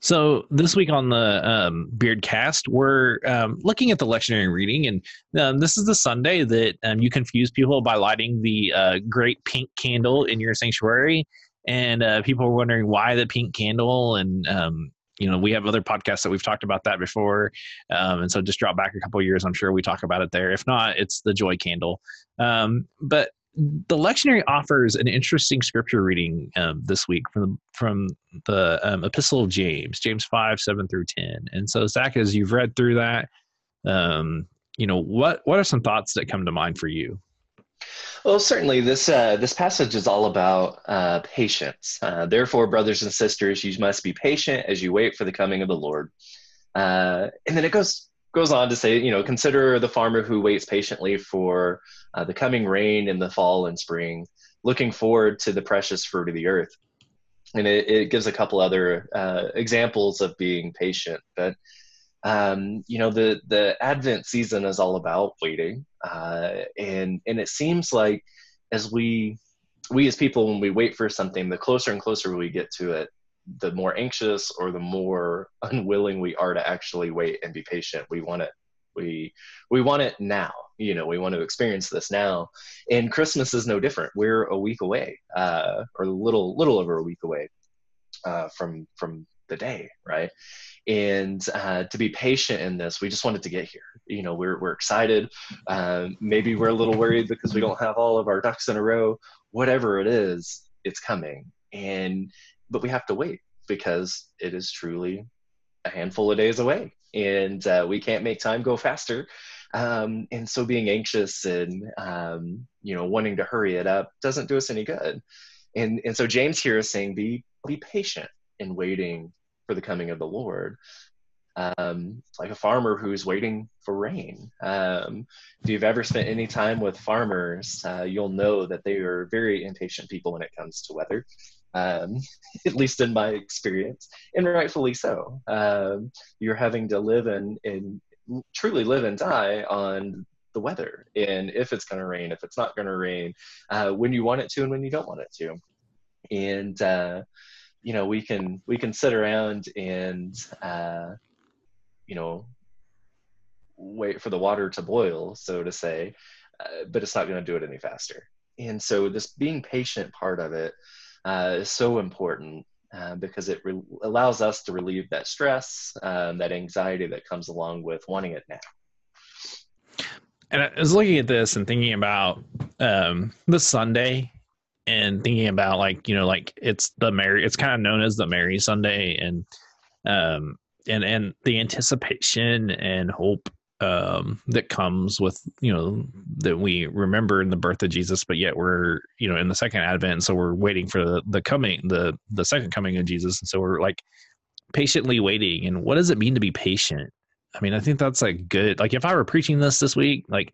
So this week on the um, Beardcast, we're um, looking at the lectionary reading, and um, this is the Sunday that um, you confuse people by lighting the uh, great pink candle in your sanctuary, and uh, people are wondering why the pink candle, and um, you know we have other podcasts that we've talked about that before, um, and so just drop back a couple years, I'm sure we talk about it there. If not, it's the joy candle. but the lectionary offers an interesting scripture reading um, this week from the, from the um, Epistle of James, James five seven through ten. And so, Zach, as you've read through that, um, you know what what are some thoughts that come to mind for you? Well, certainly this uh, this passage is all about uh, patience. Uh, Therefore, brothers and sisters, you must be patient as you wait for the coming of the Lord. Uh, and then it goes goes on to say, you know, consider the farmer who waits patiently for uh, the coming rain in the fall and spring, looking forward to the precious fruit of the earth. And it, it gives a couple other uh, examples of being patient. But um, you know, the the Advent season is all about waiting, uh, and and it seems like as we we as people when we wait for something, the closer and closer we get to it, the more anxious or the more unwilling we are to actually wait and be patient. We want it we we want it now. You know we want to experience this now. And christmas is no different. We're a week away uh, or a little little over a week away uh, from from the day right? And uh, to be patient in this we just wanted to get here. You know we're, we're excited. Um, maybe we're a little worried because we don't have all of our ducks in a row. Whatever it is it's coming. And but we have to wait because it is truly a handful of days away and uh, we can't make time go faster. Um, and so being anxious and um, you know wanting to hurry it up doesn't do us any good. And and so james here is saying be be patient in waiting for the coming of the lord. Um, like a farmer who's waiting for rain. Um, if you've ever spent any time with farmers, uh, you'll know that they are very impatient people when it comes to weather um, at least in my experience, and rightfully so. Um, you're having to live and, truly live and die on the weather and if it's going to rain, if it's not going to rain, uh, when you want it to and when you don't want it to. And uh, you know, we can we can sit around and uh, you know wait for the water to boil, so to say, uh, but it's not going to do it any faster. And so this being patient part of it uh, is so important uh, because it re- allows us to relieve that stress, um, that anxiety that comes along with wanting it now. And I was looking at this and thinking about um, the Sunday and thinking about like you know like it's the Mary it's kind of known as the Mary Sunday and um and and the anticipation and hope um, that comes with you know that we remember in the birth of Jesus, but yet we're you know in the second advent, so we're waiting for the, the coming the the second coming of Jesus, and so we're like patiently waiting. And what does it mean to be patient? I mean, I think that's like good. Like if I were preaching this this week, like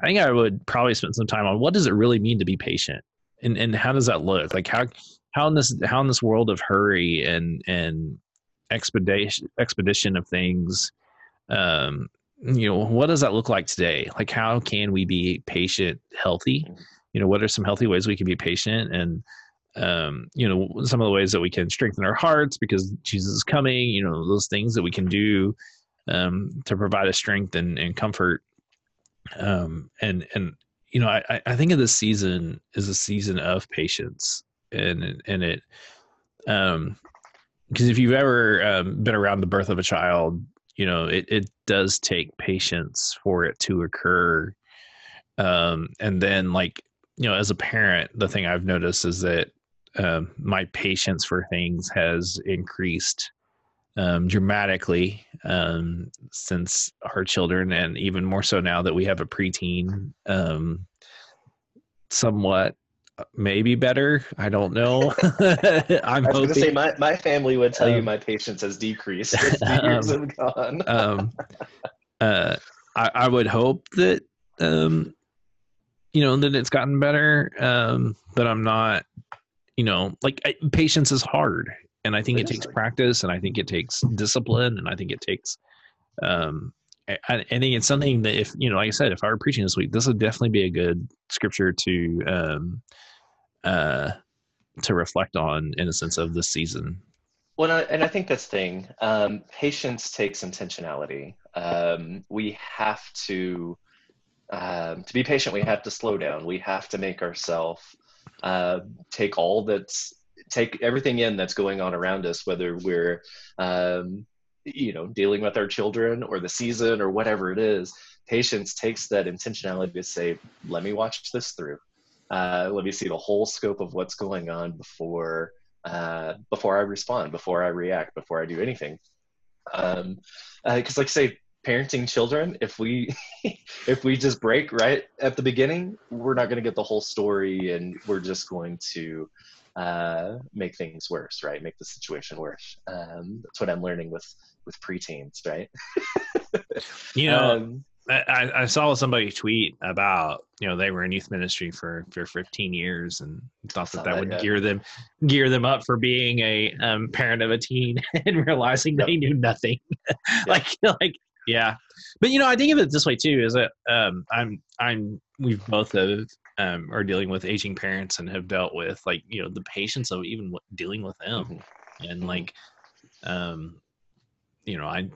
I think I would probably spend some time on what does it really mean to be patient, and and how does that look? Like how how in this how in this world of hurry and and expedition expedition of things um you know what does that look like today? Like how can we be patient healthy? Mm-hmm. you know what are some healthy ways we can be patient and um, you know some of the ways that we can strengthen our hearts because jesus is coming you know those things that we can do um, to provide us strength and, and comfort. Um, and and you know I, I think of this season is a season of patience and and it um because if you've ever um, been around the birth of a child you know it, it does take patience for it to occur. Um, and then like you know as a parent the thing i've noticed is that um, my patience for things has increased um, dramatically um, since our children and even more so now that we have a preteen um, somewhat maybe better. I don't know. I'm I was going to say my, my family would tell you Um, my patience has decreased as the years um, have gone. um, uh, I, I would hope that um, you know that it's gotten better, um, but I'm not. You know, like I, patience is hard, and I think It it, takes practice, and I think it takes discipline, and I think it takes. Um, I, I I think it's something that if you know, like I said, if I were preaching this week, this would definitely be a good scripture to um, uh, to reflect on in a sense of the season. Well, and I, think that's the thing. Um, patience takes intentionality. Um, we have to um, to be patient. We have to slow down. We have to make ourselves uh, take all that's take everything in that's going on around us, whether we're um, you know dealing with our children or the season or whatever it is. Patience takes that intentionality to say, "Let me watch this through. Uh, let me see the whole scope of what's going on before." uh, before I respond, before I react, before I do anything. Um, because, like say, parenting children, if we if we just break right at the beginning, we're not going to get the whole story, and we're just going to uh, make things worse, right? Make the situation worse. Um, that's what I'm learning with with preteens, right? You know, Um, I, I- saw somebody tweet about you know they were in youth ministry for for 15 years and thought that that that, would yeah. gear them gear them up for being a um, parent of a teen and realizing Yep. they knew nothing. like like yeah, but you know I think of it this way too: is that um, I'm I'm we've both um, are dealing with aging parents and have dealt with like you know the patience of even dealing with them Mhm. and Mhm. like um you know I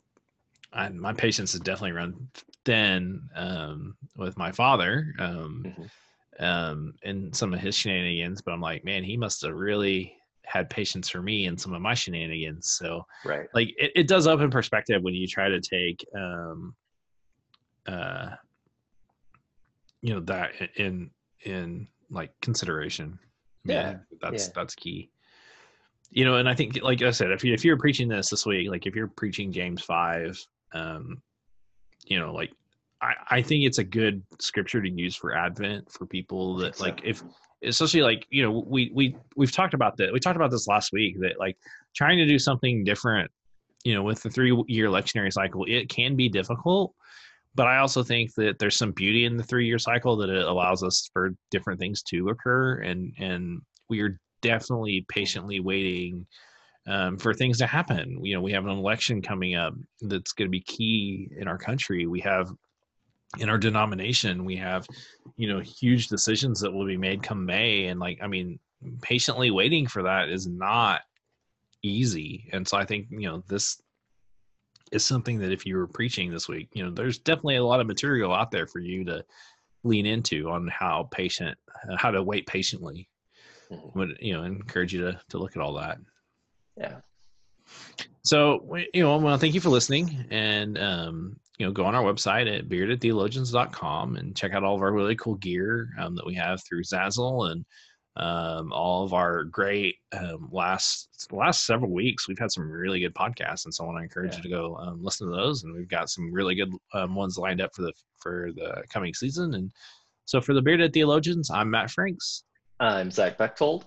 I, my patience has definitely run thin um, with my father um, Mhm. um, and some of his shenanigans. But I'm like, man, he must have really had patience for me and some of my shenanigans. So, right. like, it, it does open perspective when you try to take, um, uh, you know, that in in like consideration. Mean, Yeah, that's yeah. that's key you know and i think like i said if, you, if you're preaching this this week like if you're preaching james 5 um you know like i i think it's a good scripture to use for advent for people that so. like if especially like you know we we we've talked about that we talked about this last week that like trying to do something different you know with the three year lectionary cycle it can be difficult but i also think that there's some beauty in the three year cycle that it allows us for different things to occur and and we are definitely patiently waiting um, for things to happen. You know, we have an election coming up that's going to be key in our country. We have in our denomination, we have, you know, huge decisions that will be made come May. And like, I mean, patiently waiting for that is not easy. And so I think, you know, this is something that if you were preaching this week, you know, there's definitely a lot of material out there for you to lean into on how patient, uh, how to wait patiently Mhm. would you know encourage you to to look at all that Yeah. so you know well thank you for listening and um you know go on our website at beardedtheologians.com and check out all of our really cool gear um, that we have through zazzle and um, all of our great um, last last several weeks we've had some really good podcasts and so i want to encourage Yeah. you to go um, listen to those and we've got some really good um, ones lined up for the for the coming season and so for the bearded theologians i'm matt franks I'm Zach Bechtold.